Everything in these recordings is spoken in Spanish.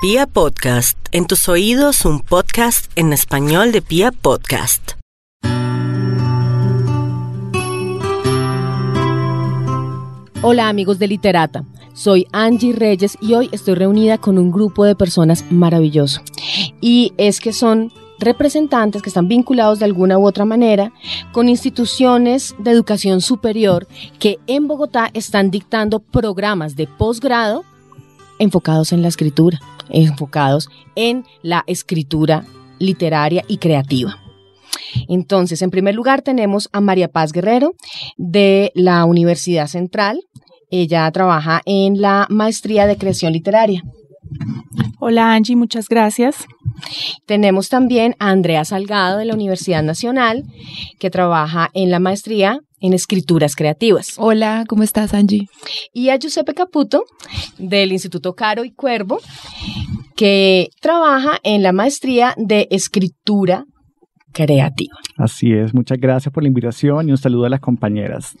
Pia Podcast, en tus oídos un podcast en español de Pia Podcast. Hola amigos de Literata, soy Angie Reyes y hoy estoy reunida con un grupo de personas maravilloso. Y es que son representantes que están vinculados de alguna u otra manera con instituciones de educación superior que en Bogotá están dictando programas de posgrado enfocados en la escritura, enfocados en la escritura literaria y creativa. Entonces, en primer lugar tenemos a María Paz Guerrero de la Universidad Central. Ella trabaja en la maestría de creación literaria. Hola Angie, muchas gracias. Tenemos también a Andrea Salgado de la Universidad Nacional, que trabaja en la maestría en escrituras creativas. Hola, ¿cómo estás Angie? Y a Giuseppe Caputo del Instituto Caro y Cuervo, que trabaja en la maestría de escritura creativa. Así es, muchas gracias por la invitación y un saludo a las compañeras.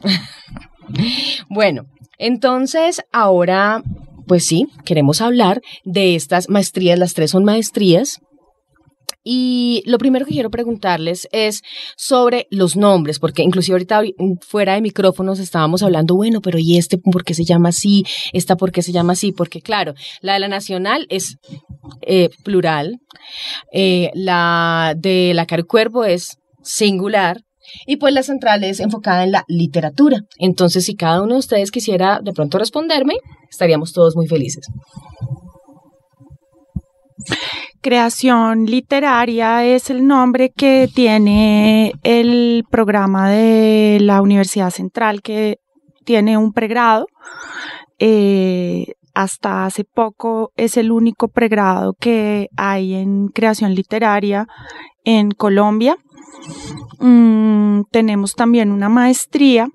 bueno, entonces ahora, pues sí, queremos hablar de estas maestrías, las tres son maestrías. Y lo primero que quiero preguntarles es sobre los nombres, porque inclusive ahorita fuera de micrófonos estábamos hablando, bueno, pero ¿y este por qué se llama así? ¿Esta por qué se llama así? Porque claro, la de la nacional es eh, plural, eh, la de la Cuervo es singular, y pues la central es enfocada en la literatura. Entonces, si cada uno de ustedes quisiera de pronto responderme, estaríamos todos muy felices. Creación literaria es el nombre que tiene el programa de la Universidad Central que tiene un pregrado. Eh, hasta hace poco es el único pregrado que hay en creación literaria en Colombia. Mm, tenemos también una maestría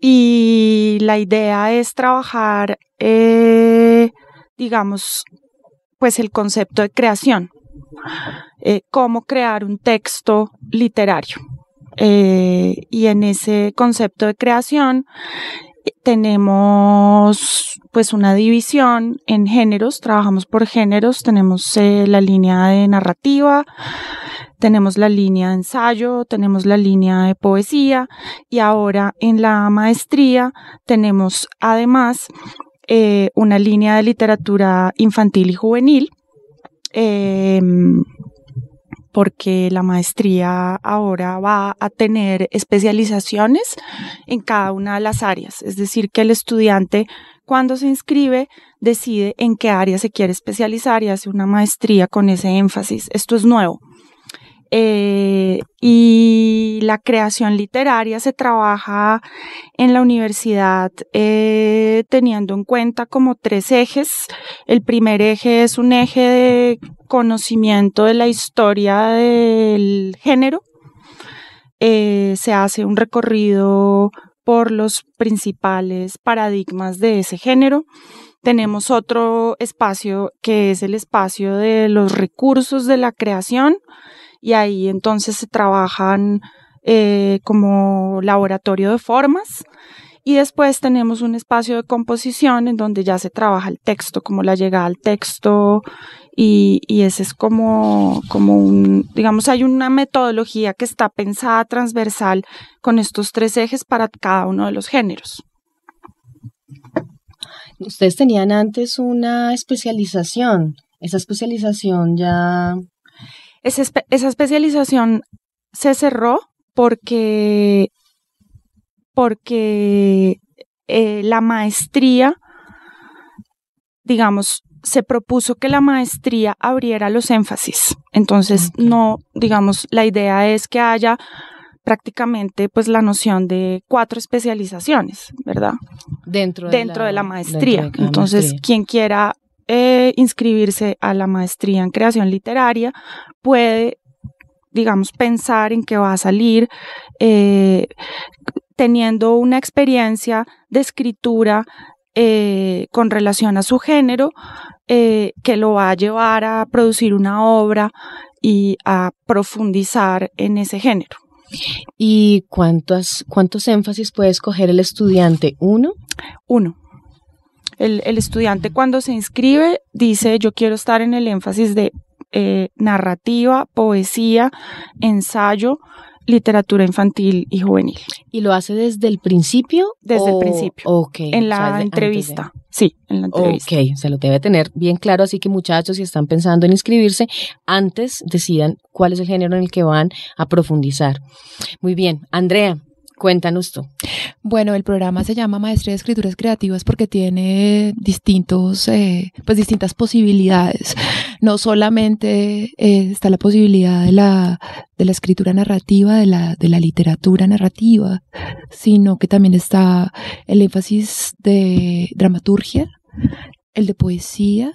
y la idea es trabajar, eh, digamos, pues el concepto de creación, eh, cómo crear un texto literario. Eh, y en ese concepto de creación tenemos pues una división en géneros, trabajamos por géneros, tenemos eh, la línea de narrativa, tenemos la línea de ensayo, tenemos la línea de poesía y ahora en la maestría tenemos además eh, una línea de literatura infantil y juvenil. Em, porque la maestría ahora va a tener especializaciones en cada una de las áreas. Es decir, que el estudiante cuando se inscribe decide en qué área se quiere especializar y hace una maestría con ese énfasis. Esto es nuevo. Eh, y la creación literaria se trabaja en la universidad eh, teniendo en cuenta como tres ejes. El primer eje es un eje de conocimiento de la historia del género. Eh, se hace un recorrido por los principales paradigmas de ese género. Tenemos otro espacio que es el espacio de los recursos de la creación y ahí entonces se trabajan eh, como laboratorio de formas. Y después tenemos un espacio de composición en donde ya se trabaja el texto, como la llegada al texto, y, y, ese es como, como un, digamos, hay una metodología que está pensada transversal con estos tres ejes para cada uno de los géneros. Ustedes tenían antes una especialización. Esa especialización ya esa, especialización se cerró porque, porque eh, la maestría, digamos, se propuso que la maestría abriera los énfasis. Entonces, no, digamos, la idea es que haya prácticamente pues la noción de cuatro especializaciones, ¿verdad? Dentro de, dentro la, de la maestría. Entonces, quien quiera eh, inscribirse a la maestría en creación literaria, puede, digamos, pensar en que va a salir eh, teniendo una experiencia de escritura eh, con relación a su género que lo va a llevar a producir una obra y a profundizar en ese género. ¿Y cuántos, cuántos énfasis puede escoger el estudiante? ¿Uno? Uno El, el estudiante cuando se inscribe dice yo quiero estar en el énfasis de eh, narrativa, poesía, ensayo, literatura infantil y juvenil. ¿Y lo hace desde el principio? Desde el principio. Ok. En la entrevista. Sí, en la entrevista. Ok, se lo debe tener bien claro, así que muchachos, si están pensando en inscribirse, antes decidan cuál es el género en el que van a profundizar. Muy bien, Andrea, Cuéntanos tú. Bueno, el programa se llama Maestría de Escrituras Creativas porque tiene distintos, eh, pues distintas posibilidades. No solamente eh, está la posibilidad de la, de la escritura narrativa, de la, de la literatura narrativa, sino que también está el énfasis de dramaturgia, el de poesía,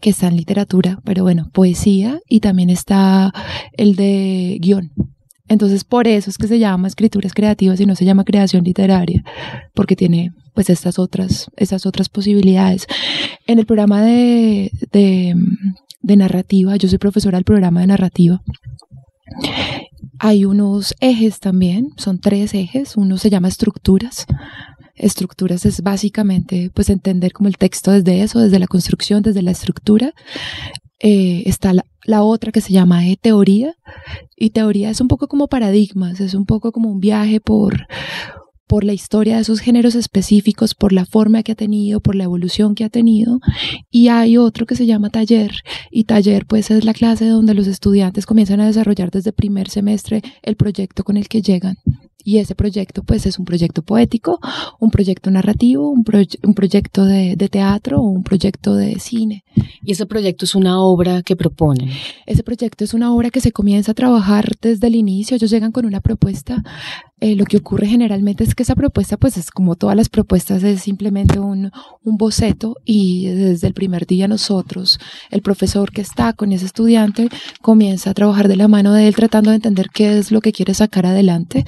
que está en literatura, pero bueno, poesía, y también está el de guion, entonces, por eso es que se llama escrituras creativas y no se llama creación literaria, porque tiene pues estas otras, estas otras posibilidades. En el programa de, de, de narrativa, yo soy profesora del programa de narrativa, hay unos ejes también, son tres ejes, uno se llama estructuras, estructuras es básicamente pues entender como el texto desde eso, desde la construcción, desde la estructura. Eh, está la, otra que se llama eh, teoría y teoría es un poco como paradigmas, es un poco como un viaje por, por la historia de esos géneros específicos, por la forma que ha tenido, por la evolución que ha tenido. Y hay otro que se llama taller. Y taller pues es la clase donde los estudiantes comienzan a desarrollar desde primer semestre el proyecto con el que llegan. Y ese proyecto, pues, es un proyecto poético, un proyecto narrativo, un, un proyecto de, de, teatro o un proyecto de cine. ¿Y ese proyecto es una obra que proponen? Ese proyecto es una obra que se comienza a trabajar desde el inicio. Ellos llegan con una propuesta. Eh, lo que ocurre generalmente es que esa propuesta, pues, es como todas las propuestas, es simplemente un, boceto y desde el primer día nosotros, el profesor que está con ese estudiante, comienza a trabajar de la mano de él tratando de entender qué es lo que quiere sacar adelante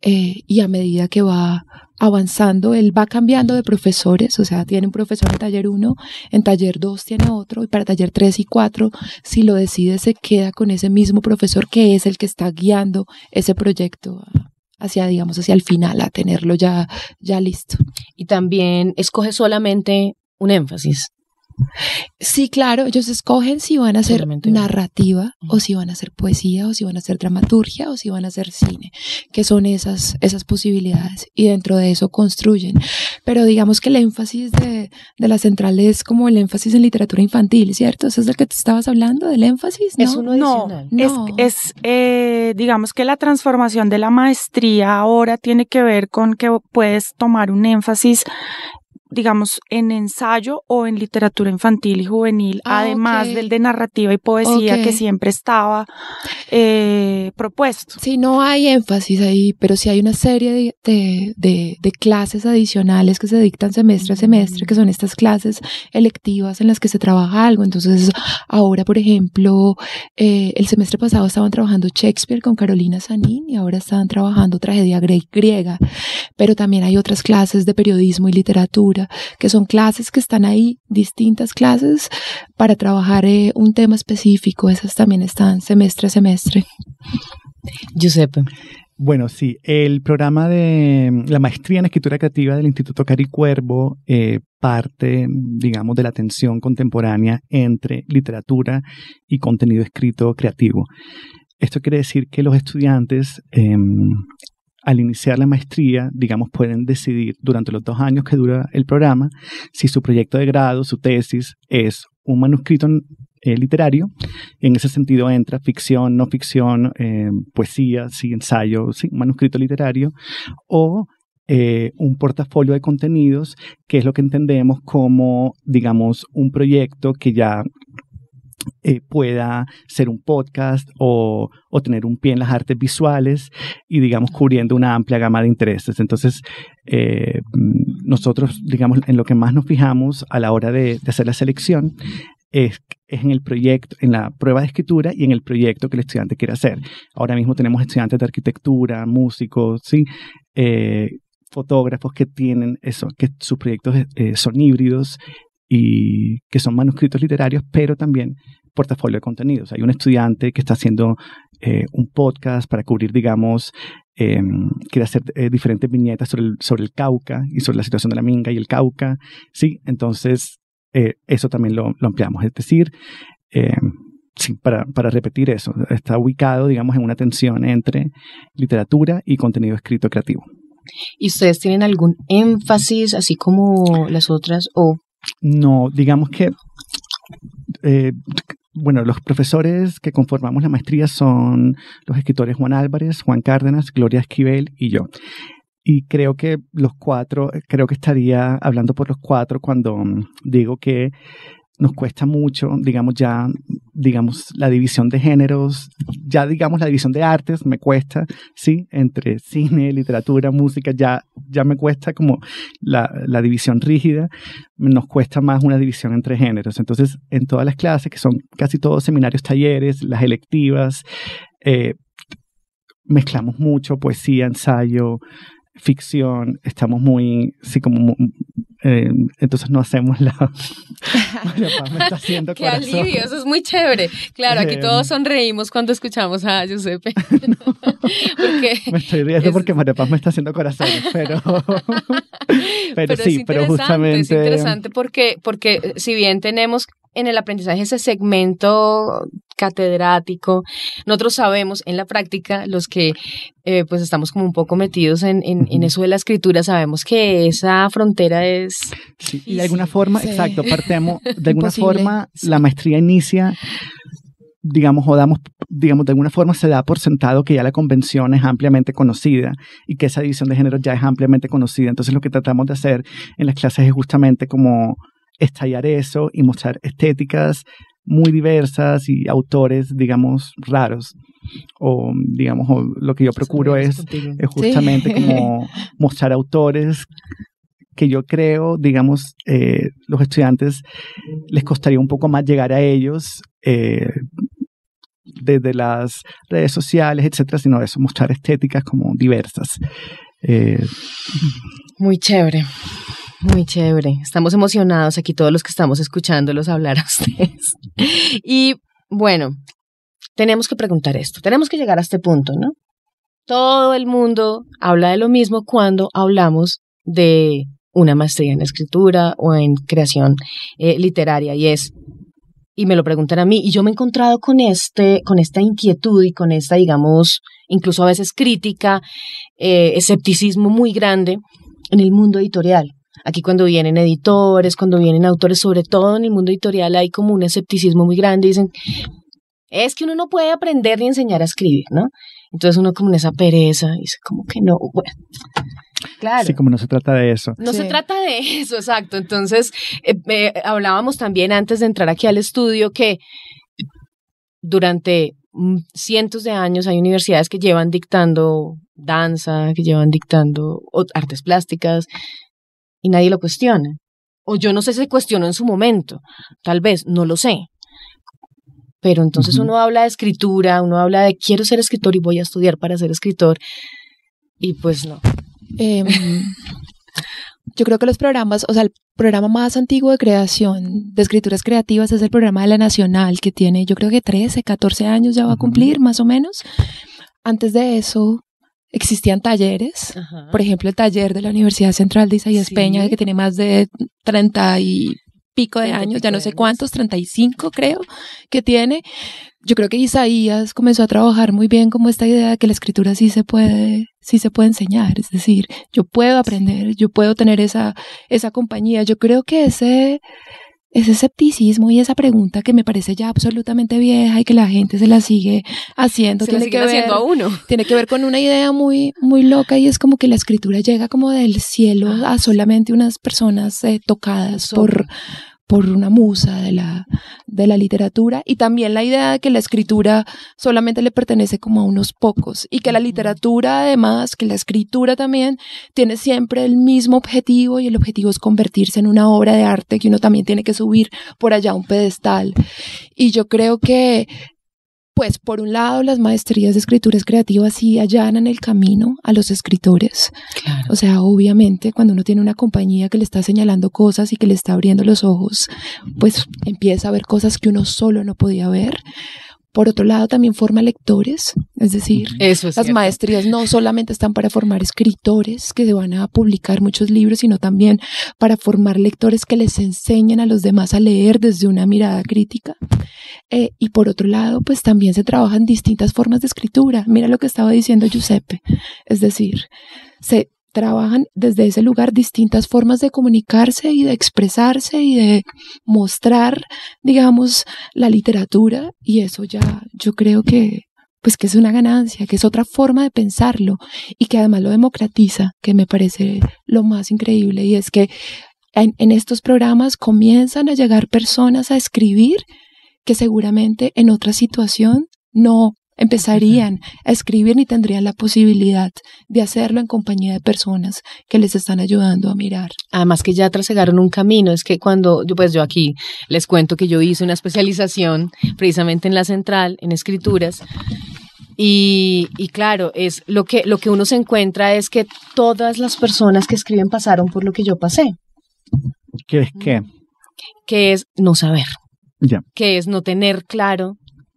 eh, y a medida que va avanzando, él va cambiando de profesores, o sea, tiene un profesor en taller 1, en taller 2 tiene otro, y para taller 3 y 4, si lo decide, se queda con ese mismo profesor que es el que está guiando ese proyecto hacia, digamos, hacia el final, a tenerlo ya, ya listo. Y también escoge solamente un énfasis. Sí, claro, ellos escogen si van a hacer narrativa o si van a hacer poesía o si van a hacer dramaturgia o si van a hacer cine, que son esas, esas posibilidades y dentro de eso construyen. Pero digamos que el énfasis de, de la central es como el énfasis en literatura infantil, ¿cierto? ¿Eso es del que te estabas hablando, del énfasis? ¿no? Es uno no, no, es, es eh, digamos que la transformación de la maestría ahora tiene que ver con que puedes tomar un énfasis digamos, en ensayo o en literatura infantil y juvenil, ah, además del de narrativa y poesía que siempre estaba eh, propuesto. Sí, no hay énfasis ahí, pero sí hay una serie de, de, de, clases adicionales que se dictan semestre a semestre, que son estas clases electivas en las que se trabaja algo. Entonces, ahora, por ejemplo, eh, el semestre pasado estaban trabajando Shakespeare con Carolina Sanín y ahora están trabajando tragedia griega, pero también hay otras clases de periodismo y literatura que son clases que están ahí, distintas clases para trabajar eh, un tema específico. Esas también están semestre a semestre. Giuseppe. Bueno, sí, el programa de la maestría en escritura creativa del Instituto Caricuervo eh, parte, digamos, de la tensión contemporánea entre literatura y contenido escrito creativo. Esto quiere decir que los estudiantes em, al iniciar la maestría, digamos, pueden decidir durante los dos años que dura el programa si su proyecto de grado, su tesis, es un manuscrito eh, literario. En ese sentido entra ficción, no ficción, eh, poesía, sí, ensayo, sí, manuscrito literario, o eh, un portafolio de contenidos, que es lo que entendemos como, digamos, un proyecto que ya eh, pueda ser un podcast o, o, tener un pie en las artes visuales y, digamos, cubriendo una amplia gama de intereses. Entonces, eh, nosotros, digamos, en lo que más nos fijamos a la hora de, de hacer la selección es, es, en el proyecto, en la prueba de escritura y en el proyecto que el estudiante quiere hacer. Ahora mismo tenemos estudiantes de arquitectura, músicos, ¿sí? Eh, fotógrafos que tienen eso, que sus proyectos son híbridos y que son manuscritos literarios, pero también portafolio de contenidos. Hay un estudiante que está haciendo eh, un podcast para cubrir, digamos, eh, quiere hacer eh, diferentes viñetas sobre el, Cauca y sobre la situación de la Minga y el Cauca, ¿sí? Entonces, eh, eso también lo, ampliamos. Es decir, sí, para, para repetir eso, está ubicado, digamos, en una tensión entre literatura y contenido escrito creativo. ¿Y ustedes tienen algún énfasis, así como las otras, o no, digamos que eh, bueno, los profesores que conformamos la maestría son los escritores Juan Álvarez, Juan Cárdenas, Gloria Esquivel y yo. Y creo que los cuatro, creo que estaría hablando por los cuatro cuando mm, digo que nos cuesta mucho, digamos ya, digamos la división de géneros, ya digamos la división de artes me cuesta, sí, entre cine, literatura, música, ya, ya me cuesta como la, la división rígida, nos cuesta más una división entre géneros. Entonces, en todas las clases, que son casi todos seminarios, talleres, las electivas, eh, mezclamos mucho poesía, ensayo, ficción, estamos muy, sí, como eh, entonces no hacemos la... María Paz me está haciendo Qué alivio, eso es muy chévere. Claro, aquí todos eh, sonreímos cuando escuchamos a Giuseppe. porque me estoy riendo porque María Paz me está haciendo corazones, pero... pero, sí, pero justamente... Es interesante porque, porque si bien tenemos en el aprendizaje ese segmento catedrático. Nosotros sabemos en la práctica, los que eh, pues estamos como un poco metidos en, en, eso de la escritura, sabemos que esa frontera es... Sí, y de alguna forma, exacto, partemos, de alguna forma la maestría inicia digamos, o damos, digamos, de alguna forma se da por sentado que ya la convención es ampliamente conocida y que esa división de género ya es ampliamente conocida. Entonces lo que tratamos de hacer en las clases es justamente como estallar eso y mostrar estéticas muy diversas y autores, digamos, raros. O, digamos, lo que yo procuro es, es, justamente como mostrar autores que yo creo, digamos, eh, los estudiantes les costaría un poco más llegar a ellos eh, desde las redes sociales, etcétera, sino eso, mostrar estéticas como diversas. Eh, muy chévere. Muy chévere. Estamos emocionados aquí todos los que estamos escuchándolos hablar a ustedes. Y bueno, tenemos que preguntar esto. Tenemos que llegar a este punto, ¿no? Todo el mundo habla de lo mismo cuando hablamos de una maestría en escritura o en creación eh, literaria y es y me lo preguntan a mí y yo me he encontrado con este con esta inquietud y con esta digamos incluso a veces crítica eh, escepticismo muy grande en el mundo editorial Aquí cuando vienen editores, cuando vienen autores, sobre todo en el mundo editorial hay como un escepticismo muy grande. Dicen, es que uno no puede aprender ni enseñar a escribir, ¿no? Entonces uno como en esa pereza dice, como que no, bueno. Claro. Sí, como no se trata de eso. No se trata de eso, exacto. Entonces, eh, hablábamos también antes de entrar aquí al estudio que durante mm, cientos de años hay universidades que llevan dictando danza, que llevan dictando artes plásticas, y nadie lo cuestiona. O yo no sé si se cuestionó en su momento, tal vez, no lo sé. Pero entonces uno habla de escritura, uno habla de quiero ser escritor y voy a estudiar para ser escritor. Y pues no. Em, yo creo que los programas, o sea, el programa más antiguo de creación de escrituras creativas es el programa de la Nacional, que tiene yo creo que 13, 14 años ya va a cumplir, más o menos. Antes de eso, existían talleres, por ejemplo, el taller de la Universidad Central de Isaías Peña, que tiene más de 30 y pico de años, ya no sé cuántos, 35 creo que tiene. Yo creo que Isaías comenzó a trabajar muy bien como esta idea de que la escritura sí se puede, sí se puede enseñar, es decir, yo puedo aprender, yo puedo tener esa, esa compañía. Yo creo que ese, ese escepticismo y esa pregunta que me parece ya absolutamente vieja y que la gente se la sigue haciendo. tiene que ver, a uno. Tiene que ver con una idea muy, muy loca y es como que la escritura llega como del cielo ah, a solamente unas personas eh, tocadas por, por una musa de la, de la literatura y también la idea de que la escritura solamente le pertenece como a unos pocos y que la literatura además, que la escritura también tiene siempre el mismo objetivo y el objetivo es convertirse en una obra de arte que uno también tiene que subir por allá a un pedestal. Y yo creo que pues por un lado las maestrías de escrituras creativas sí allanan el camino a los escritores. O sea, obviamente cuando uno tiene una compañía que le está señalando cosas y que le está abriendo los ojos, pues empieza a ver cosas que uno solo no podía ver. Por otro lado, también forma lectores, es decir, Eso es las cierto. maestrías no solamente están para formar escritores que se van a publicar muchos libros, sino también para formar lectores que les enseñen a los demás a leer desde una mirada crítica. Eh, y por otro lado, pues también se trabajan distintas formas de escritura. Mira lo que estaba diciendo Giuseppe. Es decir, se trabajan desde ese lugar distintas formas de comunicarse y de expresarse y de mostrar, digamos, la literatura y eso ya yo creo que pues que es una ganancia, que es otra forma de pensarlo y que además lo democratiza, que me parece lo más increíble. Y es que en, en estos programas comienzan a llegar personas a escribir que seguramente en otra situación no empezarían a escribir ni tendrían la posibilidad de hacerlo en compañía de personas que les están ayudando a mirar. Además que ya trasegaron un camino, es que cuando, yo pues yo aquí les cuento que yo hice una especialización precisamente en la central, en escrituras, y, y claro, es lo que, lo que uno se encuentra es que todas las personas que escriben pasaron por lo que yo pasé, ¿Qué es qué? que es no saber, Ya. que es no tener claro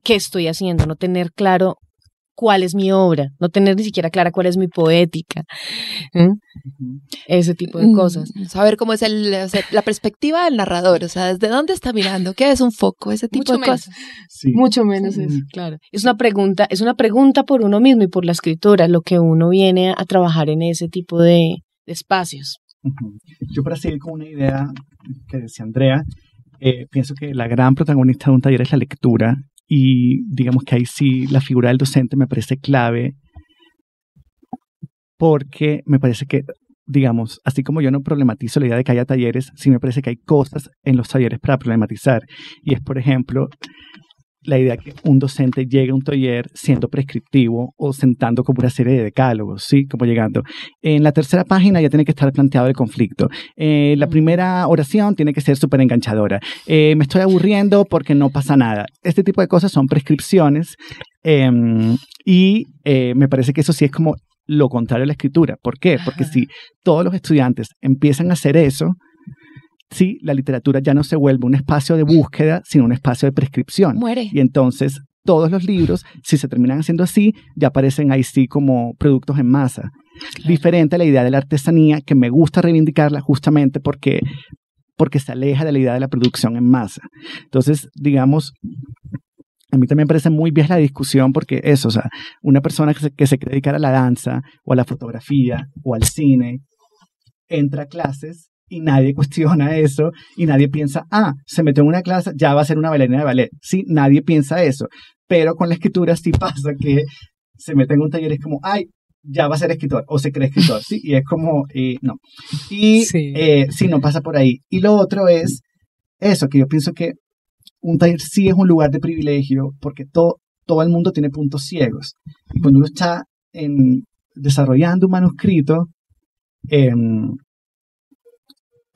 qué estoy haciendo, no tener claro cuál es mi obra, no tener ni siquiera clara cuál es mi poética, ¿eh? ese tipo de cosas. Mm, Saber cómo es el- o sea, la perspectiva del narrador, o sea, desde dónde está mirando, qué es un foco, ese tipo Mucho de menos. cosas. Sí. Mucho menos eso, claro. Es una pregunta, es una pregunta por uno mismo y por la escritura, lo que uno viene a trabajar en ese tipo de, de espacios. Yo para seguir con una idea que decía Andrea, eh, pienso que la gran protagonista de un taller es la lectura y digamos que ahí sí la figura del docente me parece clave porque me parece que, digamos, así como yo no problematizo la idea de que haya talleres, sí me parece que hay cosas en los talleres para problematizar. Y es, por ejemplo, la idea que un docente llegue a un taller siendo prescriptivo o sentando como una serie de decálogos, ¿sí? Como llegando. En la tercera página ya tiene que estar planteado el conflicto. Eh, la primera oración tiene que ser súper enganchadora. Eh, me estoy aburriendo porque no pasa nada. Este tipo de cosas son prescripciones em, y eh, me parece que eso sí es como lo contrario a la escritura. ¿Por qué? Porque si todos los estudiantes empiezan a hacer eso, sí, la literatura ya no se vuelve un espacio de búsqueda, sino un espacio de prescripción. Muere. Y entonces todos los libros, si se terminan haciendo así, ya aparecen ahí sí como productos en masa. Diferente a la idea de la artesanía, que me gusta reivindicarla justamente porque, porque se aleja de la idea de la producción en masa. Entonces, digamos, a mí también me parece muy bien la discusión porque eso, o sea, una persona que se, que se quiere dedicar a la danza o a la fotografía o al cine, entra a clases y nadie cuestiona eso y nadie piensa, ah, se metió en una clase, ya va a ser una bailarina de ballet. Sí, nadie piensa eso, pero con la escritura sí pasa que se mete en un taller y es como, ay, ya va a ser escritor o se cree escritor, sí, y es como, eh, no. Y Sí. eh, sí, no pasa por ahí. Y lo otro es eso, que yo pienso que un taller sí es un lugar de privilegio porque todo, todo el mundo tiene puntos ciegos. Y cuando uno está en, desarrollando un manuscrito, em,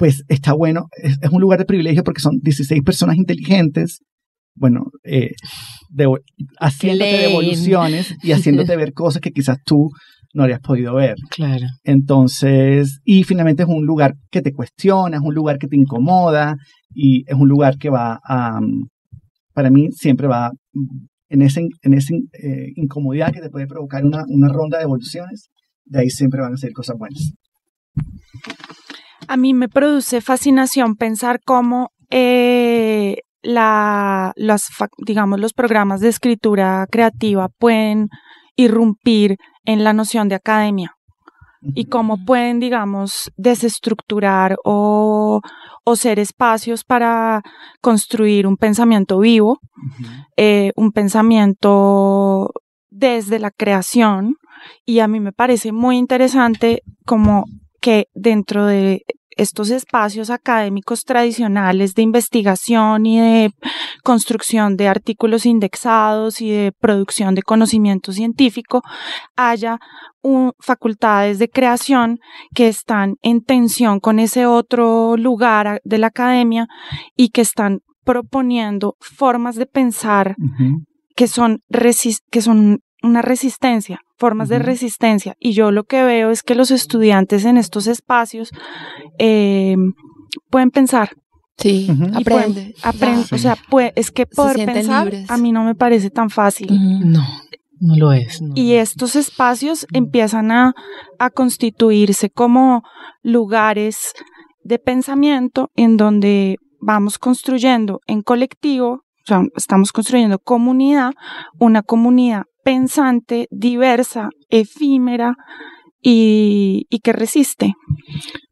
pues está bueno, es, es un lugar de privilegio porque son 16 personas inteligentes, bueno, eh, de- haciéndote devoluciones y haciéndote ver cosas que quizás tú no habrías podido ver. Claro. Entonces, y finalmente es un lugar que te cuestiona, es un lugar que te incomoda y es un lugar que va a, para mí siempre va en esa en esa eh, incomodidad que te puede provocar una, una ronda de evoluciones, de ahí siempre van a ser cosas buenas. A mí me produce fascinación pensar cómo eh, la, las, digamos, los programas de escritura creativa pueden irrumpir en la noción de academia. Y cómo pueden, digamos, desestructurar o, o ser espacios para construir un pensamiento vivo, eh, un pensamiento desde la creación. Y a mí me parece muy interesante como que dentro de estos espacios académicos tradicionales de investigación y de construcción de artículos indexados y de producción de conocimiento científico haya un- facultades de creación que están en tensión con ese otro lugar de la academia y que están proponiendo formas de pensar que son, que son una resistencia, formas de resistencia. Y yo lo que veo es que los estudiantes en estos espacios eh, pueden pensar, Sí, pueden- aprende. aprende, Sí. o sea, pues, es que poder pensar libres. a mí no me parece tan fácil. No, no lo es. no. Y estos espacios empiezan a, a constituirse como lugares de pensamiento en donde vamos construyendo en colectivo, o sea, estamos construyendo comunidad, una comunidad pensante, diversa, efímera y, y que resiste.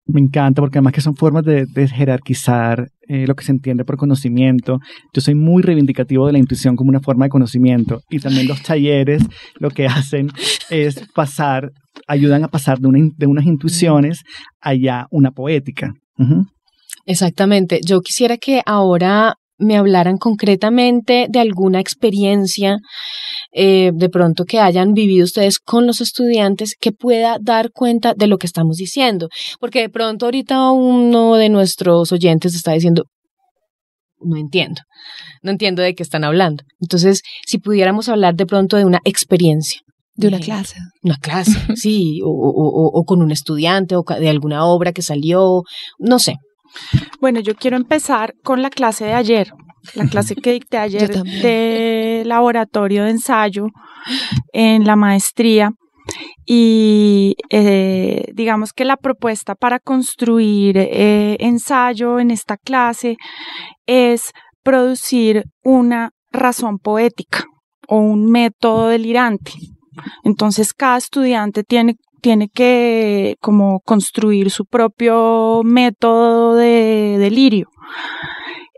Me encanta porque además que son formas de, de jerarquizar eh, lo que se entiende por conocimiento. Yo soy muy reivindicativo de la intuición como una forma de conocimiento y también los talleres lo que hacen es pasar, ayudan a pasar de, una in- de unas intuiciones allá una poética. Exactamente. Yo quisiera que ahora me hablaran concretamente de alguna experiencia eh, de pronto que hayan vivido ustedes con los estudiantes que pueda dar cuenta de lo que estamos diciendo. Porque de pronto ahorita uno de nuestros oyentes está diciendo, no entiendo, no entiendo de qué están hablando. Entonces, si pudiéramos hablar de pronto de una experiencia. De una clase. Una clase, sí, o, o- o- con un estudiante, o de alguna obra que salió, no sé. Bueno, yo quiero empezar con la clase de ayer, la clase que dicté ayer de laboratorio de ensayo en la maestría. Y eh, digamos que la propuesta para construir eh, ensayo en esta clase es producir una razón poética o un método delirante. Entonces cada estudiante tiene, tiene que como construir su propio método de delirio.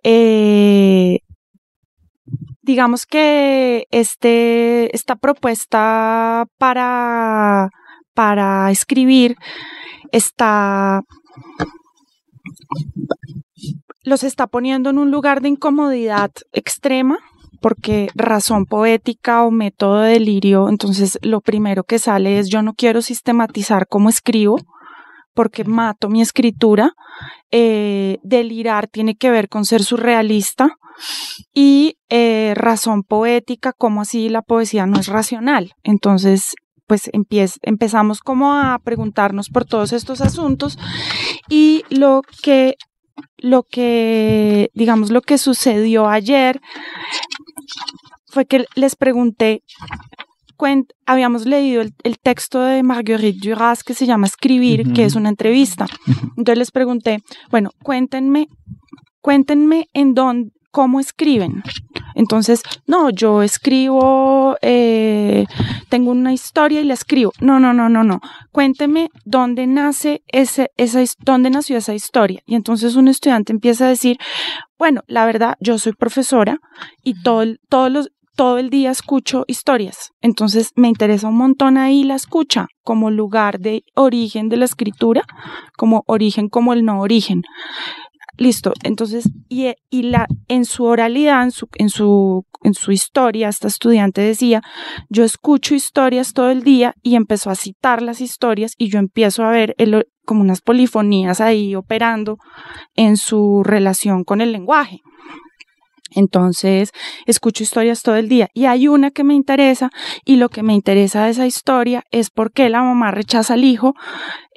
Eh, digamos que este, esta propuesta para, para escribir está los está poniendo en un lugar de incomodidad extrema porque razón poética o método de delirio, entonces lo primero que sale es yo no quiero sistematizar cómo escribo porque mato mi escritura, eh, delirar tiene que ver con ser surrealista y eh, razón poética, como así la poesía no es racional. Entonces, pues empezamos como a preguntarnos por todos estos asuntos y lo que, lo que, digamos, lo que sucedió ayer fue que les pregunté, habíamos leído el, el texto de Marguerite Duras que se llama Escribir, que es una entrevista. Entonces les pregunté, bueno, cuéntenme, cuéntenme en dónde, cómo escriben. Entonces, no, yo escribo, eh, tengo una historia y la escribo. No, no, no, no, no. Cuénteme dónde nace ese, esa, dónde nació esa historia. Y entonces un estudiante empieza a decir, bueno, la verdad, yo soy profesora y todo, todos los, todo el día escucho historias. Entonces me interesa un montón ahí la escucha como lugar de origen de la escritura, como origen como el no origen. Listo, entonces, y, la, en su oralidad, en su, en, su, en su historia, esta estudiante decía, yo escucho historias todo el día y empezó a citar las historias y yo empiezo a ver el- como unas polifonías ahí operando en su relación con el lenguaje. Entonces, escucho historias todo el día y hay una que me interesa y lo que me interesa de esa historia es por qué la mamá rechaza al hijo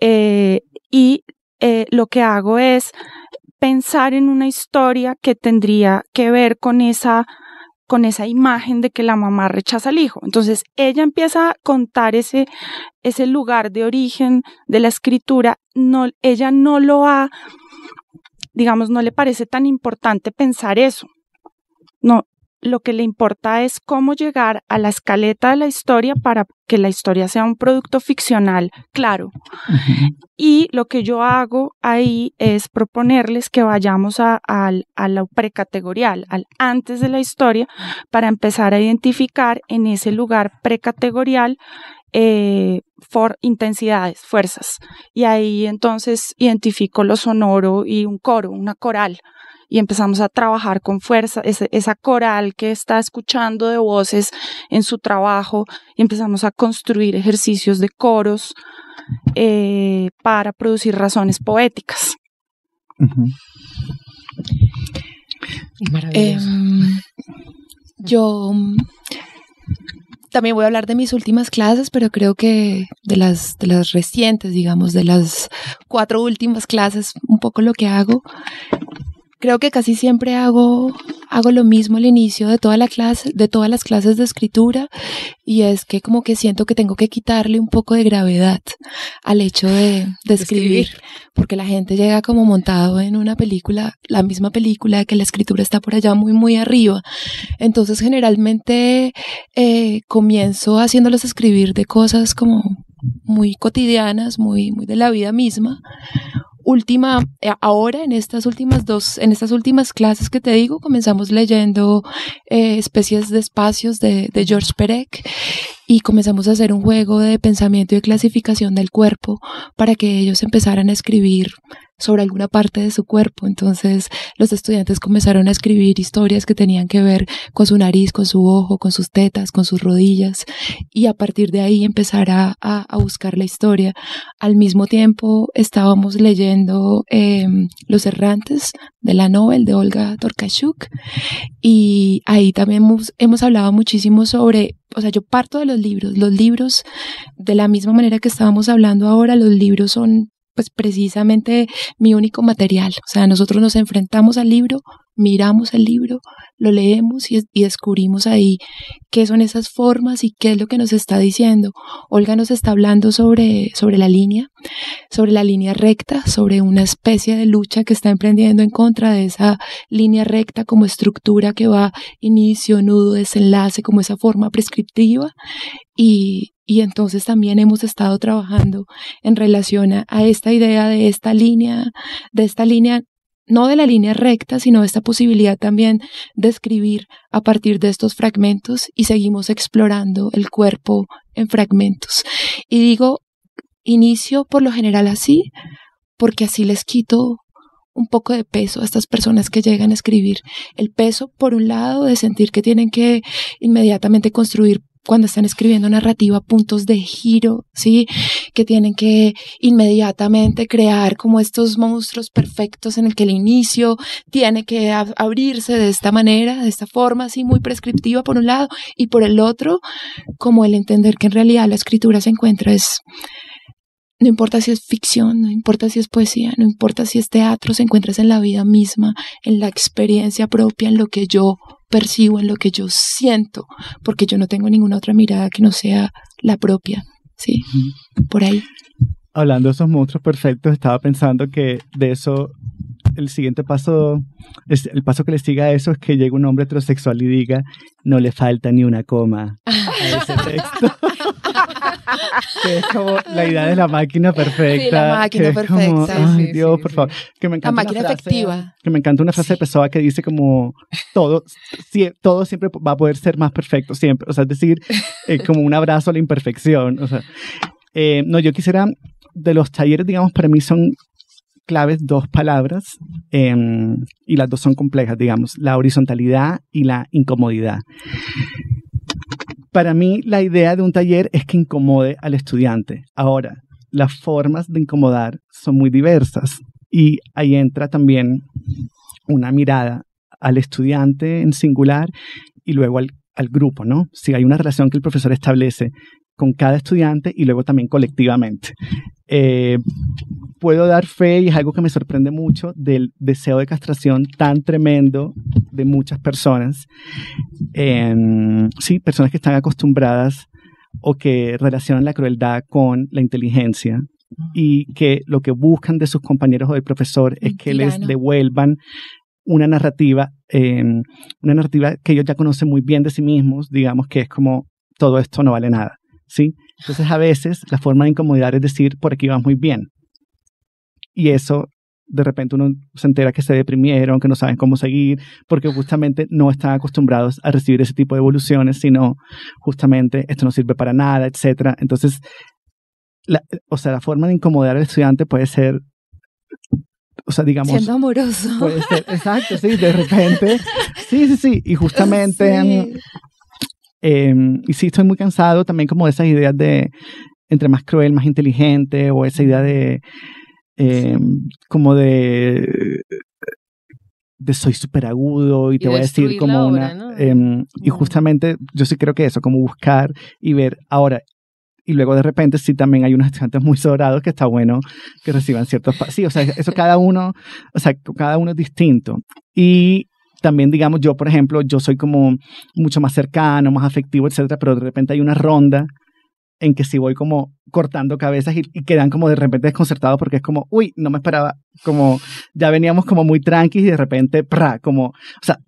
eh, y eh, lo que hago es pensar en una historia que tendría que ver con esa con esa imagen de que la mamá rechaza al hijo. Entonces, ella empieza a contar ese, ese lugar de origen de la escritura. No, ella no lo ha, digamos, no le parece tan importante pensar eso. No, lo que le importa es cómo llegar a la escaleta de la historia para que la historia sea un producto ficcional claro. Y lo que yo hago ahí es proponerles que vayamos a, a lo precategorial, al antes de la historia, para empezar a identificar en ese lugar precategorial eh, for intensidades, fuerzas. Y ahí entonces identifico lo sonoro y un coro, una coral. Y empezamos a trabajar con fuerza, ese- esa coral que está escuchando de voces en su trabajo, y empezamos a construir ejercicios de coros, eh, para producir razones poéticas. Maravilloso. Em, yo mm, también voy a hablar de mis últimas clases, pero creo que de las, de las recientes, digamos, de las cuatro últimas clases, un poco lo que hago. Creo que casi siempre hago, hago lo mismo al inicio de toda la clase, de todas las clases de escritura, y es que como que siento que tengo que quitarle un poco de gravedad al hecho de, de escribir, porque la gente llega como montado en una película, la misma película, que la escritura está por allá muy, muy arriba. Entonces generalmente eh, comienzo haciéndolos escribir de cosas como muy cotidianas, muy, muy de la vida misma. Última, eh, ahora en estas últimas dos, en estas últimas clases que te digo, comenzamos leyendo eh, especies de espacios de, de George Perec y comenzamos a hacer un juego de pensamiento y de clasificación del cuerpo para que ellos empezaran a escribir sobre alguna parte de su cuerpo. Entonces los estudiantes comenzaron a escribir historias que tenían que ver con su nariz, con su ojo, con sus tetas, con sus rodillas y a partir de ahí empezar a, a, buscar la historia. Al mismo tiempo estábamos leyendo eh, Los errantes de la novel de Olga Torkashuk y ahí también hemos, hemos hablado muchísimo sobre o sea, yo parto de los libros. Los libros, de la misma manera que estábamos hablando ahora, los libros son pues precisamente mi único material. O sea, nosotros nos enfrentamos al libro, miramos el libro, lo leemos y, descubrimos ahí qué son esas formas y qué es lo que nos está diciendo. Olga nos está hablando sobre, sobre la línea, sobre la línea recta, sobre una especie de lucha que está emprendiendo en contra de esa línea recta como estructura que va inicio, nudo, desenlace, como esa forma prescriptiva. Y, y entonces también hemos estado trabajando en relación a, esta idea de esta línea, de esta línea, no de la línea recta, sino de esta posibilidad también de escribir a partir de estos fragmentos y seguimos explorando el cuerpo en fragmentos. Y digo, inicio por lo general así, porque así les quito un poco de peso a estas personas que llegan a escribir. El peso, por un lado, de sentir que tienen que inmediatamente construir cuando están escribiendo narrativa puntos de giro, ¿sí? Que tienen que inmediatamente crear como estos monstruos perfectos en el que el inicio tiene que abrirse de esta manera, de esta forma, así muy prescriptiva por un lado, y por el otro, como el entender que en realidad la escritura se encuentra es no importa si es ficción, no importa si es poesía, no importa si es teatro, se encuentra en la vida misma, en la experiencia propia, en lo que yo percibo, en lo que yo siento, porque yo no tengo ninguna otra mirada que no sea la propia. Sí, por ahí. Hablando de esos monstruos perfectos, estaba pensando que de eso el siguiente paso, el paso que le siga a eso es que llegue un hombre heterosexual y diga, no le falta ni una coma a ese texto. que es como la idea de la máquina perfecta. Sí, la máquina perfecta. ay, Dios, por favor. Que me encanta la máquina efectiva. Que me encanta una frase de Pessoa que dice como todo, todo siempre va a poder ser más perfecto, siempre. O sea, es decir, eh, como un abrazo a la imperfección. O sea, eh, no, yo quisiera, de los talleres, digamos, para mí son claves dos palabras em, y las dos son complejas, digamos, la horizontalidad y la incomodidad. Para mí la idea de un taller es que incomode al estudiante. Ahora, las formas de incomodar son muy diversas y ahí entra también una mirada al estudiante en singular y luego al, grupo, ¿no? Si hay una relación que el profesor establece con cada estudiante y luego también colectivamente. Eh, puedo dar fe, y es algo que me sorprende mucho, del deseo de castración tan tremendo de muchas personas. sí, personas que están acostumbradas o que relacionan la crueldad con la inteligencia y que lo que buscan de sus compañeros o del profesor es que les devuelvan una narrativa, em, una narrativa que ellos ya conocen muy bien de sí mismos, digamos que es como todo esto no vale nada, ¿sí? Entonces a veces la forma de incomodidad es decir, por aquí vas muy bien. Y eso de repente uno se entera que se deprimieron, que no saben cómo seguir, porque justamente no están acostumbrados a recibir ese tipo de evoluciones, sino justamente esto no sirve para nada, etc. Entonces, la, o sea, la forma de incomodar al estudiante puede ser, o sea, digamos... Siendo amoroso. Puede ser, exacto, sí, de repente. Sí, sí, sí, y justamente... Em, y sí, estoy muy cansado también como de esas ideas de entre más cruel, más inteligente, o esa idea de em, como de de soy súper agudo y, te voy a decir como una... Em, y justamente yo sí creo que eso, como buscar y ver, ahora, y luego de repente sí también hay unos estudiantes muy sobrados que está bueno que reciban ciertos... Sí, o sea, eso cada uno, o sea, cada uno es distinto. Y también, digamos, yo, por ejemplo, yo soy como mucho más cercano, más afectivo, etcétera, pero de repente hay una ronda en que sí voy como cortando cabezas y, quedan como de repente desconcertados porque es como, uy, no me esperaba, como ya veníamos como muy tranqui y de repente, pra, como, o sea,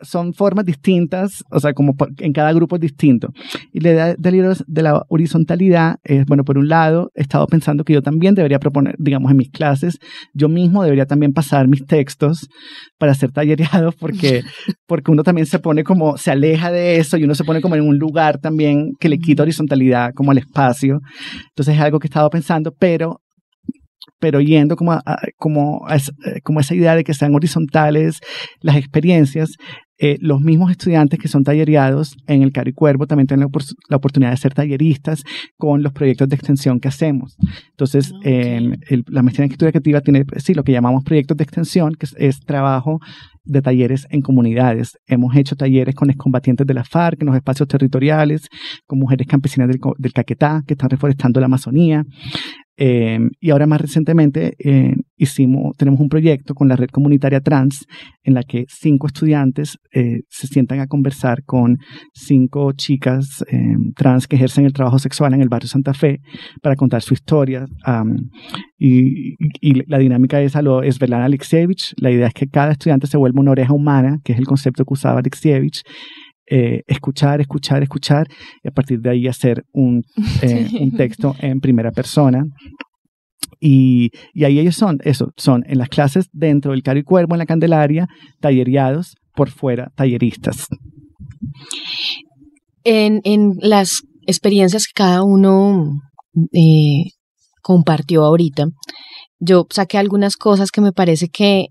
son formas distintas, o sea, como en cada grupo es distinto. Y la idea de la horizontalidad es, bueno, por un lado, he estado pensando que yo también debería proponer, digamos, en mis clases, yo mismo debería también pasar mis textos para ser tallereados porque, porque uno también se pone como, se aleja de eso y uno se pone como en un lugar también que le quita horizontalidad como al espacio. Entonces es algo que he estado pensando, pero pero yendo como a, como, eh, como esa idea de que sean horizontales las experiencias, eh, los mismos estudiantes que son tallereados en el Cari Cuervo también tienen la, oportunidad de ser talleristas con los proyectos de extensión que hacemos. Entonces, la maestría en escritura creativa tiene, sí, lo que llamamos proyectos de extensión, que es, trabajo de talleres en comunidades. Hemos hecho talleres con excombatientes de la FARC en los espacios territoriales, con mujeres campesinas del, del Caquetá que están reforestando la Amazonía. Eh, y ahora más recientemente eh, hicimos, tenemos un proyecto con la red comunitaria trans en la que cinco estudiantes eh, se sientan a conversar con cinco chicas trans que ejercen el trabajo sexual en el barrio Santa Fe para contar su historia. y, la dinámica esa lo es Belana Alexievich. La idea es que cada estudiante se vuelva una oreja humana, que es el concepto que usaba Alexievich, eh, escuchar, escuchar, escuchar, y a partir de ahí hacer un, eh, un texto en primera persona. Y, y, ahí ellos son, eso, son en las clases dentro del Caro y Cuervo, en la Candelaria, tallereados, por fuera, talleristas. En, en las experiencias que cada uno eh, compartió ahorita, yo saqué algunas cosas que me parece que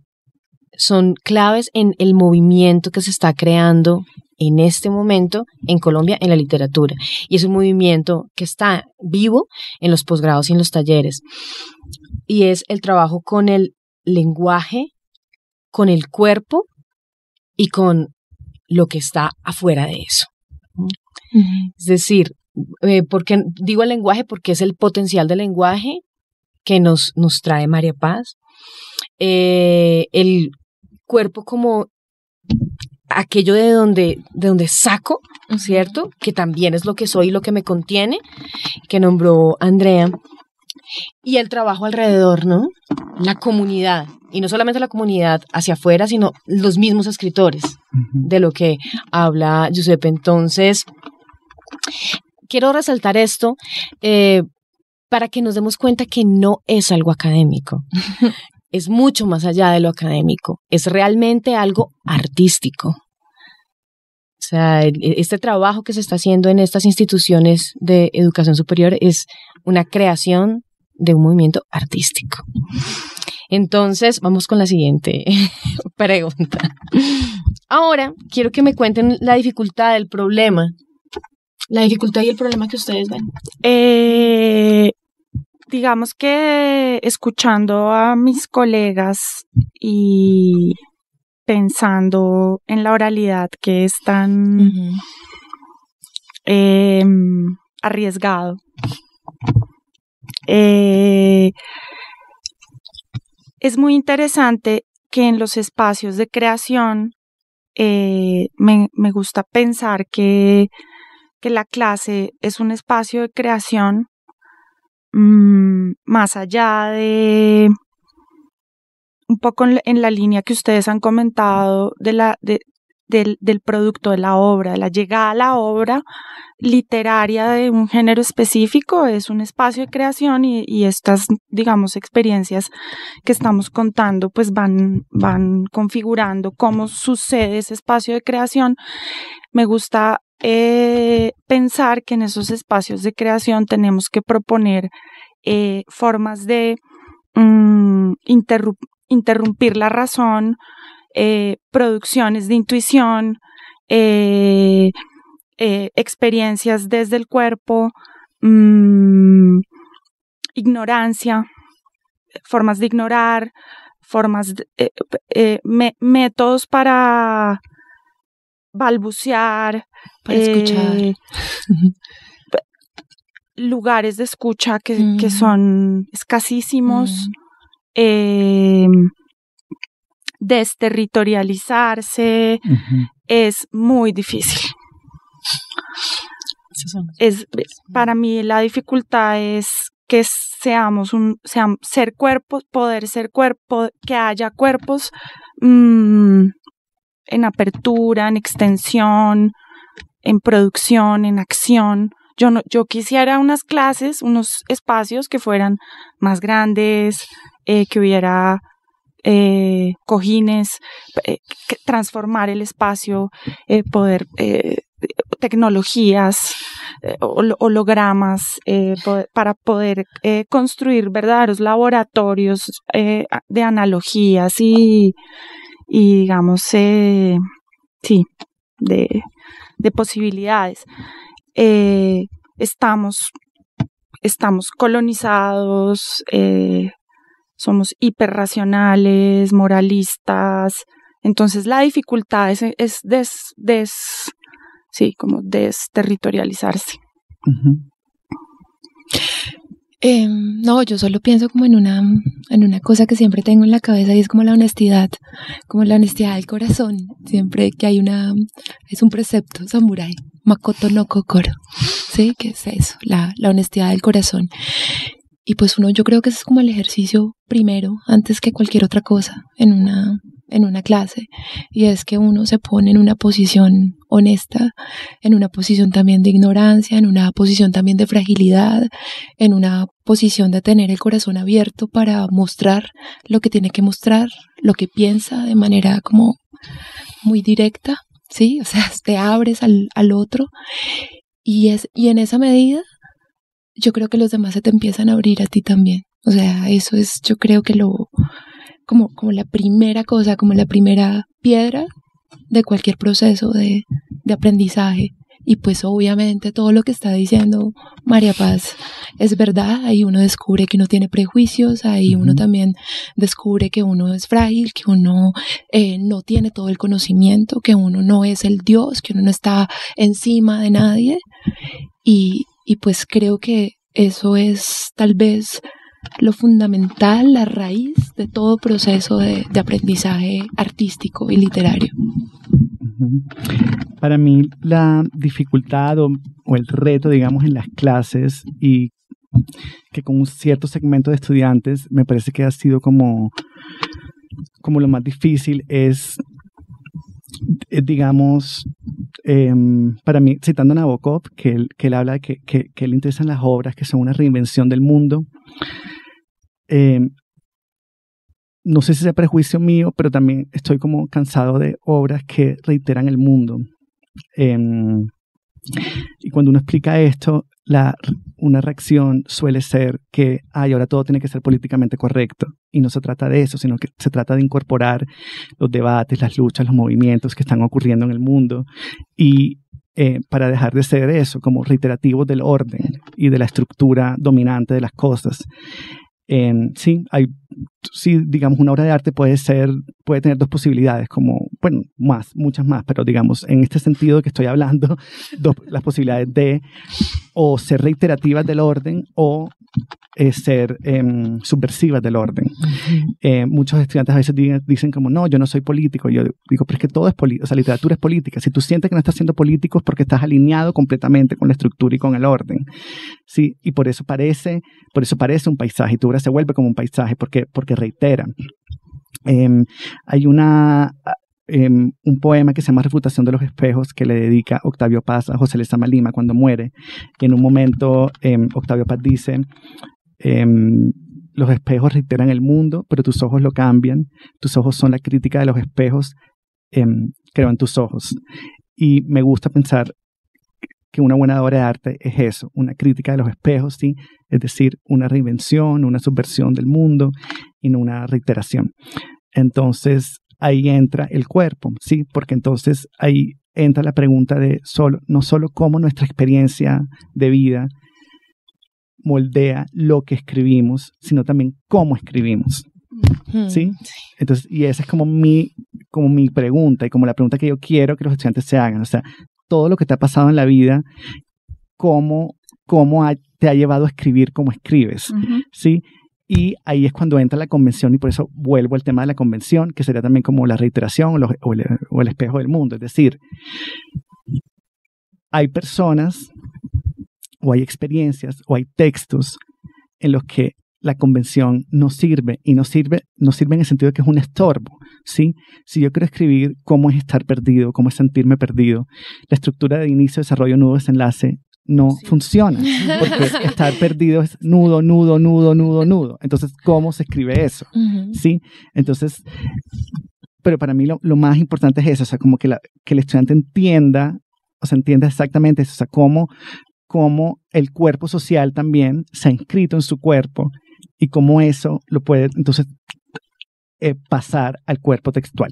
son claves en el movimiento que se está creando en este momento en Colombia en la literatura. Y es un movimiento que está vivo en los posgrados y en los talleres. Y es el trabajo con el lenguaje, con el cuerpo y con lo que está afuera de eso. Es decir, eh, porque digo el lenguaje porque es el potencial del lenguaje que nos, nos trae María Paz. Eh, el cuerpo como aquello de donde, de donde saco, ¿cierto? Que también es lo que soy y lo que me contiene, que nombró Andrea. Y el trabajo alrededor, ¿no? La comunidad. Y no solamente la comunidad hacia afuera, sino los mismos escritores de lo que habla Giuseppe. Entonces, quiero resaltar esto eh, para que nos demos cuenta que no es algo académico, es mucho más allá de lo académico, es realmente algo artístico. O sea, este trabajo que se está haciendo en estas instituciones de educación superior es una creación de un movimiento artístico. Entonces, vamos con la siguiente pregunta. Ahora, quiero que me cuenten la dificultad, el problema. La dificultad y el problema que ustedes ven. Eh, digamos que escuchando a mis colegas y pensando en la oralidad que es tan em, arriesgado. Eh, es muy interesante que en los espacios de creación eh, me, gusta pensar que, que la clase es un espacio de creación Mm, más allá de un poco en, la línea que ustedes han comentado de la, del, del, producto de la obra, de la llegada a la obra literaria de un género específico, es un espacio de creación y, estas, digamos, experiencias que estamos contando, pues van, van configurando cómo sucede ese espacio de creación. Me gusta eh, pensar que en esos espacios de creación tenemos que proponer eh, formas de mm, interrumpir la razón, eh, producciones de intuición, experiencias desde el cuerpo, mm, ignorancia, formas de ignorar, formas, métodos para balbucear, para escuchar. Eh, lugares de escucha que, que Mm. son escasísimos, Mm. Desterritorializarse, es muy difícil. Es, para mí la dificultad es que seamos un, ser cuerpos, poder ser cuerpo, que haya cuerpos mm, en apertura, en extensión, en producción, en acción. Yo no, yo quisiera unas clases, unos espacios que fueran más grandes, eh, que hubiera eh, cojines, eh, transformar el espacio, eh, poder tecnologías, hol- hologramas, para poder construir verdaderos laboratorios de analogías y, digamos, sí, de, de posibilidades. Estamos, estamos colonizados, somos hiperracionales, moralistas. Entonces la dificultad es, es des, des- sí, como desterritorializarse. Eh, no, yo solo pienso como en una, en una cosa que siempre tengo en la cabeza y es como la honestidad, como la honestidad del corazón. Siempre que hay una, es un precepto samurái, Makoto no Kokoro, ¿sí? Que es eso, la, la honestidad del corazón. Y pues uno, yo creo que ese es como el ejercicio primero, antes que cualquier otra cosa en una, en una clase. Y es que uno se pone en una posición honesta, en una posición también de ignorancia, en una posición también de fragilidad, en una posición de tener el corazón abierto para mostrar lo que tiene que mostrar, lo que piensa de manera como muy directa, ¿sí? O sea, te abres al, al otro y, es, y en esa medida yo creo que los demás se te empiezan a abrir a ti también. O sea, eso es, yo creo que lo, como, como la primera cosa, como la primera piedra de cualquier proceso de, de aprendizaje. Y pues obviamente todo lo que está diciendo María Paz es verdad, ahí uno descubre que no tiene prejuicios, ahí uno también descubre que uno es frágil, que uno eh, no tiene todo el conocimiento, que uno no es el Dios, que uno no está encima de nadie. Y, y pues creo que eso es tal vez lo fundamental, la raíz de todo proceso de, aprendizaje artístico y literario. Para mí la dificultad o, el reto, digamos, en las clases y que con un cierto segmento de estudiantes me parece que ha sido como, como lo más difícil es, digamos, em, para mí, citando a Nabokov, que él, que él habla de que, que, que le interesan las obras que son una reinvención del mundo. em, no sé si sea prejuicio mío, pero también estoy como cansado de obras que reiteran el mundo. Em, y cuando uno explica esto, la, una reacción suele ser que, ay, ahora todo tiene que ser políticamente correcto. Y no se trata de eso, sino que se trata de incorporar los debates, las luchas, los movimientos que están ocurriendo en el mundo. Y eh, para dejar de ser eso, como reiterativos del orden y de la estructura dominante de las cosas. Sí, hay, sí, digamos, una obra de arte puede ser, puede tener dos posibilidades, como, bueno, más, muchas más, pero digamos, en este sentido que estoy hablando, dos, las posibilidades de o ser reiterativas del orden o eh, ser em, subversivas del orden. Eh, muchos estudiantes a veces digan- dicen como, no, yo no soy político. Yo digo, pero es que todo es político, o sea, literatura es política. Si tú sientes que no estás siendo político es porque estás alineado completamente con la estructura y con el orden. Sí, y por eso parece, por eso parece un paisaje, y tu obra se vuelve como un paisaje porque, porque reitera. Em, hay una, em, un poema que se llama Refutación de los Espejos que le dedica Octavio Paz a José Lezama Lima cuando muere. Y en un momento em, Octavio Paz dice, em, los espejos reiteran el mundo, pero tus ojos lo cambian. Tus ojos son la crítica de los espejos, creo en tus ojos. Y me gusta pensar que una buena obra de arte es eso, una crítica de los espejos, ¿sí? Es decir, una reinvención, una subversión del mundo y no una reiteración. Entonces, ahí entra el cuerpo, ¿sí? Porque entonces ahí entra la pregunta de solo, no solo cómo nuestra experiencia de vida moldea lo que escribimos, sino también cómo escribimos. ¿sí? Entonces, y esa es como mi, como mi pregunta y como la pregunta que yo quiero que los estudiantes se hagan. O sea, todo lo que te ha pasado en la vida, ¿cómo, cómo ha te ha llevado a escribir como escribes, ¿sí? Y ahí es cuando entra la convención y por eso vuelvo al tema de la convención, que sería también como la reiteración o, el, o el espejo del mundo. Es decir, hay personas o hay experiencias o hay textos en los que la convención no sirve y no sirve, no sirve en el sentido de que es un estorbo, ¿sí? Si yo quiero escribir cómo es estar perdido, cómo es sentirme perdido, la estructura de inicio, desarrollo, nudo, desenlace no funciona, porque estar perdido es nudo, nudo, nudo, nudo, nudo. Entonces, ¿cómo se escribe eso? ¿Sí? Entonces, pero para mí lo, más importante es eso, o sea, como que, la, que el estudiante entienda, o sea, entienda exactamente eso, o sea, cómo, cómo el cuerpo social también se ha inscrito en su cuerpo y cómo eso lo puede entonces eh, pasar al cuerpo textual.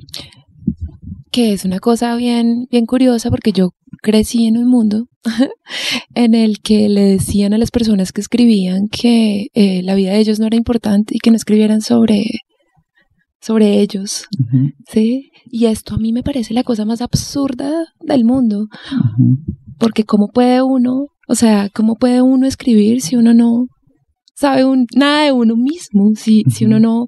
Que es una cosa bien, bien curiosa porque yo crecí en un mundo en el que le decían a las personas que escribían que eh, la vida de ellos no era importante y que no escribieran sobre, sobre ellos. ¿sí? Y esto a mí me parece la cosa más absurda del mundo. Porque cómo puede uno, o sea, cómo puede uno escribir si uno no, sabe un, nada de uno mismo, si, si uno no,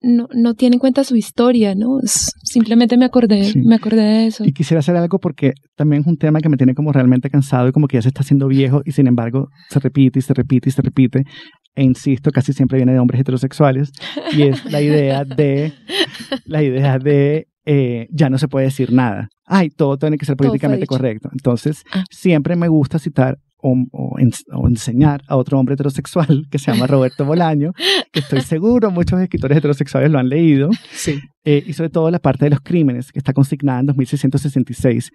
no, no, tiene en cuenta su historia, ¿no? simplemente me acordé, me acordé de eso. Y quisiera hacer algo porque también es un tema que me tiene como realmente cansado y como que ya se está haciendo viejo y sin embargo se repite y se repite y se repite. E insisto, casi siempre viene de hombres heterosexuales y es la idea de, la idea de eh, ya no se puede decir nada. Ay, todo tiene que ser políticamente correcto. Entonces, ah. siempre me gusta citar o, enseñar a otro hombre heterosexual que se llama Roberto Bolaño, que estoy seguro muchos escritores heterosexuales lo han leído, sí. Eh, y sobre todo la parte de los crímenes, que está consignada en 2666,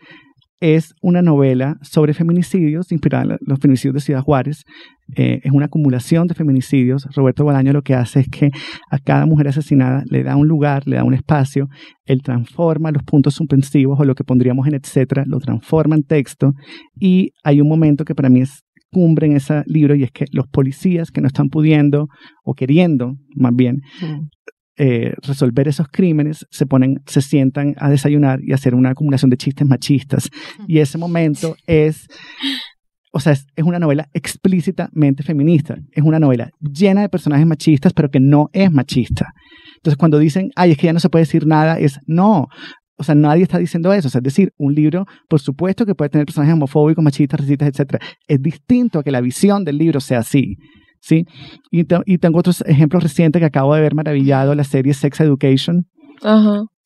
es una novela sobre feminicidios, inspirada en los feminicidios de Ciudad Juárez. Eh, es una acumulación de feminicidios. Roberto Bolaño lo que hace es que a cada mujer asesinada le da un lugar, le da un espacio, él transforma los puntos suspensivos o lo que pondríamos en etcétera, lo transforma en texto y hay un momento que para mí es cumbre en ese libro y es que los policías que no están pudiendo o queriendo más bien mm. Eh, resolver esos crímenes, se ponen, se sientan a desayunar y hacer una acumulación de chistes machistas. Y ese momento es, o sea, es, una novela explícitamente feminista. Es una novela llena de personajes machistas, pero que no es machista. Entonces, cuando dicen, ay, es que ya no se puede decir nada, es no. O sea, nadie está diciendo eso. O sea, es decir, un libro, por supuesto que puede tener personajes homofóbicos, machistas, racistas, etc. Es distinto a que la visión del libro sea así. ¿Sí? Y, tengo otros ejemplos recientes que acabo de ver maravillado, la serie Sex Education.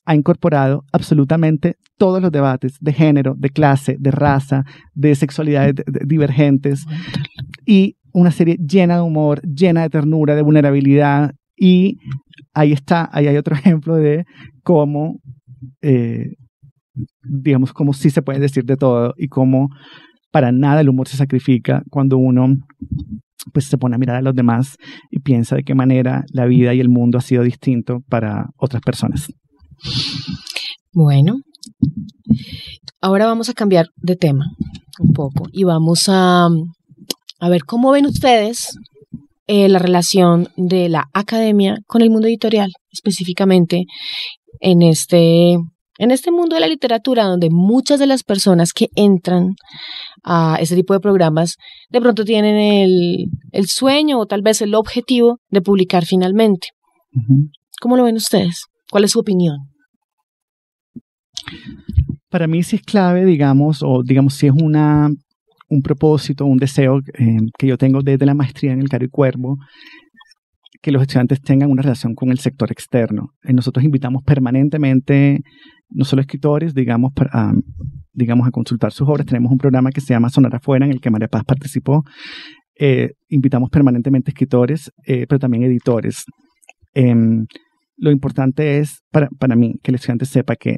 Ha incorporado absolutamente todos los debates de género, de clase, de raza, de sexualidades divergentes y una serie llena de humor, llena de ternura, de vulnerabilidad y ahí está, ahí hay otro ejemplo de cómo, eh, digamos, cómo sí se puede decir de todo y cómo para nada el humor se sacrifica cuando uno pues se pone a mirar a los demás y piensa de qué manera la vida y el mundo ha sido distinto para otras personas. Bueno, ahora vamos a cambiar de tema un poco y vamos a, a ver cómo ven ustedes eh, la relación de la academia con el mundo editorial, específicamente en este, en este mundo de la literatura, donde muchas de las personas que entran a ese tipo de programas, de pronto tienen el, sueño o tal vez el objetivo de publicar finalmente. ¿Cómo lo ven ustedes? ¿Cuál es su opinión? Para mí sí es clave, digamos, o digamos si es una, un propósito, un deseo eh, que yo tengo desde la maestría en el Caro y Cuervo, que los estudiantes tengan una relación con el sector externo. Eh, nosotros invitamos permanentemente no solo escritores, digamos, para, digamos, a consultar sus obras. Tenemos un programa que se llama Sonar Afuera, en el que María Paz participó. Eh, invitamos permanentemente escritores, eh, pero también editores. Em, lo importante es, para, para, mí, que el estudiante sepa que,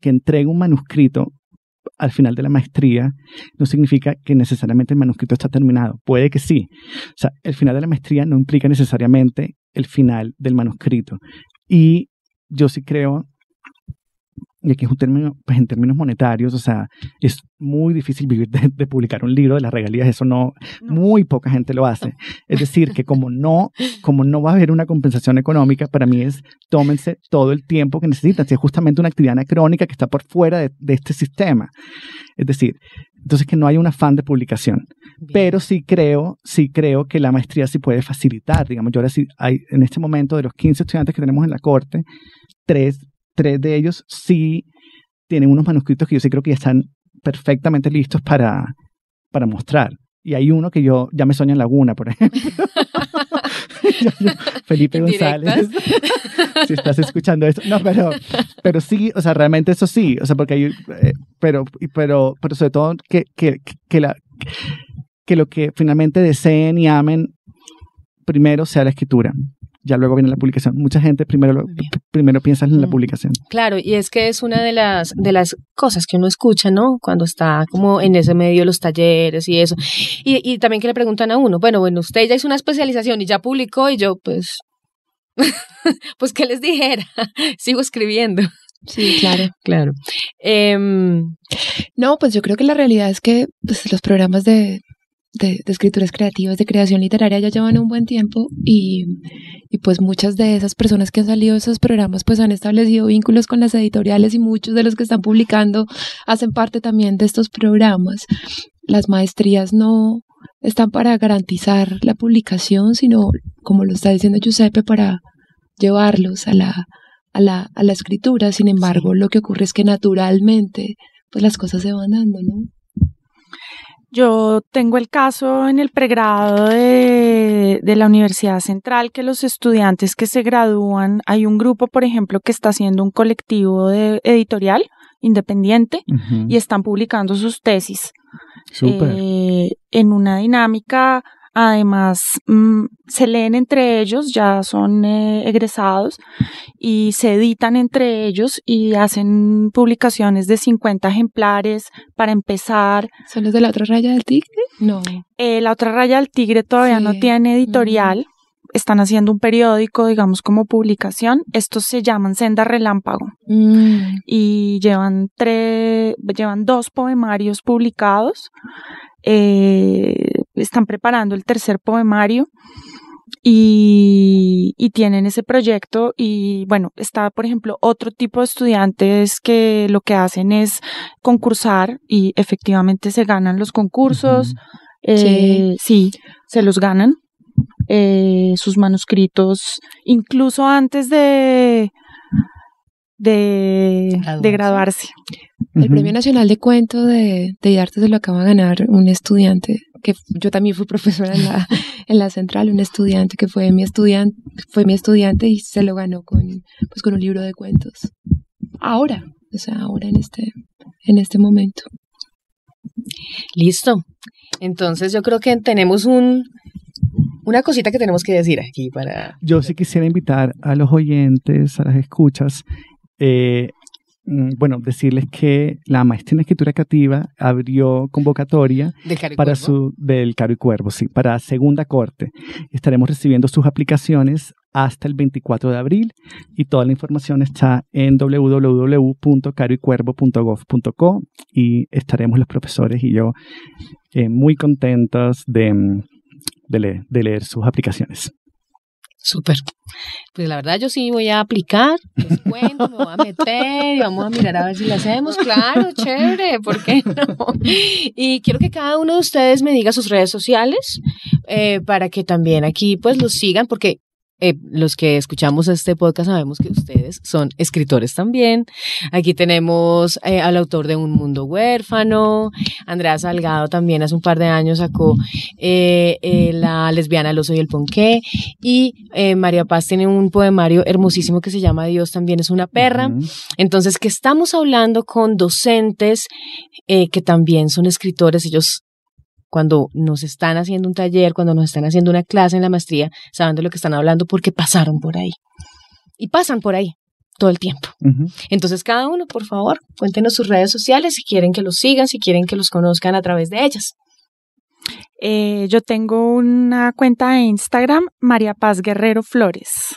que entregue un manuscrito al final de la maestría no significa que necesariamente el manuscrito está terminado. Puede que sí. O sea, el final de la maestría no implica necesariamente el final del manuscrito. Y yo sí creo y aquí es un término, pues en términos monetarios, o sea, es muy difícil vivir de, publicar un libro de las regalías, eso no, muy poca gente lo hace. Es decir, que como no, como no va a haber una compensación económica, para mí es tómense todo el tiempo que necesitan, si es justamente una actividad anacrónica que está por fuera de, de este sistema. Es decir, entonces que no hay un afán de publicación. Pero sí creo, sí creo que la maestría sí puede facilitar. Digamos, yo ahora sí, hay, en este momento de los 15 estudiantes que tenemos en la corte, tres, tres de ellos sí tienen unos manuscritos que yo sí creo que ya están perfectamente listos para, para mostrar. Y hay uno que yo ya me sueña en Laguna, por ejemplo. Felipe González. si estás escuchando esto. No, pero, pero sí, o sea, realmente eso sí. O sea, porque hay. Eh, pero, pero, pero sobre todo que, que, que, la, que lo que finalmente deseen y amen primero sea la escritura ya luego viene la publicación. Mucha gente primero, primero piensa en la mm. publicación. Claro, y es que es una de las, de las cosas que uno escucha, ¿no? Cuando está como en ese medio los talleres y eso. Y, y también que le preguntan a uno, bueno, bueno, usted ya hizo una especialización y ya publicó y yo, pues, pues, ¿qué les dijera? Sigo escribiendo. Sí, claro. Claro. Em, no, pues yo creo que la realidad es que pues, los programas de, de, escrituras creativas, de creación literaria ya llevan un buen tiempo y, y, pues muchas de esas personas que han salido de esos programas pues han establecido vínculos con las editoriales y muchos de los que están publicando hacen parte también de estos programas. Las maestrías no están para garantizar la publicación, sino como lo está diciendo Giuseppe, para llevarlos a la, a la, a la escritura. Sin embargo, lo que ocurre es que naturalmente pues las cosas se van dando, ¿no? Yo tengo el caso en el pregrado de, la Universidad Central que los estudiantes que se gradúan, hay un grupo, por ejemplo, que está haciendo un colectivo de editorial independiente y están publicando sus tesis eh, en una dinámica Además, mm, se leen entre ellos, ya son eh, egresados, y se editan entre ellos y hacen publicaciones de 50 ejemplares para empezar. ¿Son los de la otra raya del tigre? No. Eh, la otra raya del tigre todavía no tiene editorial. Están haciendo un periódico, digamos, como publicación. Estos se llaman Senda Relámpago. Mm. Y llevan tres, llevan dos poemarios publicados. Eh, están preparando el tercer poemario y, tienen ese proyecto y bueno, está por ejemplo otro tipo de estudiantes que lo que hacen es concursar y efectivamente se ganan los concursos, eh, sí. se los ganan. Eh, sus manuscritos, incluso antes de, de, graduarse. El Premio Nacional de Cuento de, de Arte se lo acaba de ganar un estudiante, que yo también fui profesora en la, en la central, un estudiante que fue mi estudiante, fue mi estudiante y se lo ganó con, pues, con un libro de cuentos. Ahora, o sea, ahora en este, en este momento. Listo. Entonces yo creo que tenemos un, una cosita que tenemos que decir aquí para... Yo sí quisiera invitar a los oyentes, a las escuchas, eh, bueno, decirles que la maestría en escritura creativa abrió convocatoria para su del Caro y Cuervo, sí, para segunda corte. Estaremos recibiendo sus aplicaciones hasta el 24 de abril y toda la información está en www.caroycuervo.gov.co y estaremos los profesores y yo eh, muy contentos de, mm, de, de leer sus aplicaciones. Súper. Pues la verdad yo sí voy a aplicar, les cuento, me voy a meter y vamos a mirar a ver si lo hacemos. Claro, chévere, ¿por qué no? Y quiero que cada uno de ustedes me diga sus redes sociales eh, para que también aquí pues los sigan, porque eh, los que escuchamos este podcast sabemos que ustedes son escritores también. Aquí tenemos eh, al autor de Un Mundo Huérfano. Andrea Salgado también hace un par de años sacó eh, La lesbiana, el oso y el ponqué. Y María Paz tiene un poemario hermosísimo que se llama Dios también es una perra. Entonces, que estamos hablando con docentes que también son escritores. Ellos cuando nos están haciendo un taller, cuando nos están haciendo una clase en la maestría, saben de lo que están hablando porque pasaron por ahí. Y pasan por ahí todo el tiempo. Entonces, cada uno, por favor, cuéntenos sus redes sociales si quieren que los sigan, si quieren que los conozcan a través de ellas. Eh, yo tengo una cuenta de Instagram, María Paz Guerrero Flores.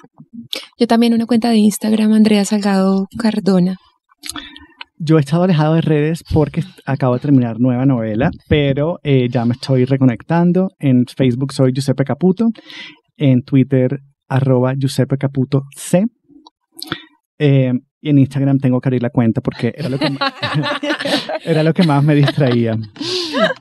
Yo también una cuenta de Instagram, Andrea Salgado Cardona. Yo he estado alejado de redes porque acabo de terminar nueva novela, pero eh, ya me estoy reconectando. En Facebook soy Giuseppe Caputo, en Twitter arroba Giuseppe Caputo C. Eh, y en Instagram tengo que abrir la cuenta porque era lo que, era lo que más me distraía.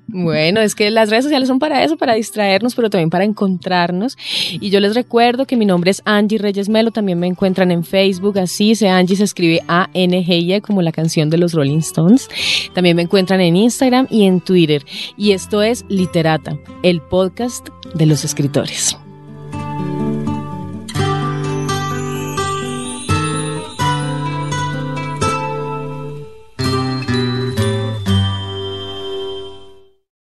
Bueno, es que las redes sociales son para eso, para distraernos, pero también para encontrarnos. Y yo les recuerdo que mi nombre es Angie Reyes Melo, también me encuentran en Facebook, así se Angie se escribe A-N-G-I e, como la canción de los Rolling Stones. También me encuentran en Instagram y en Twitter. Y esto es Literata, el podcast de los escritores.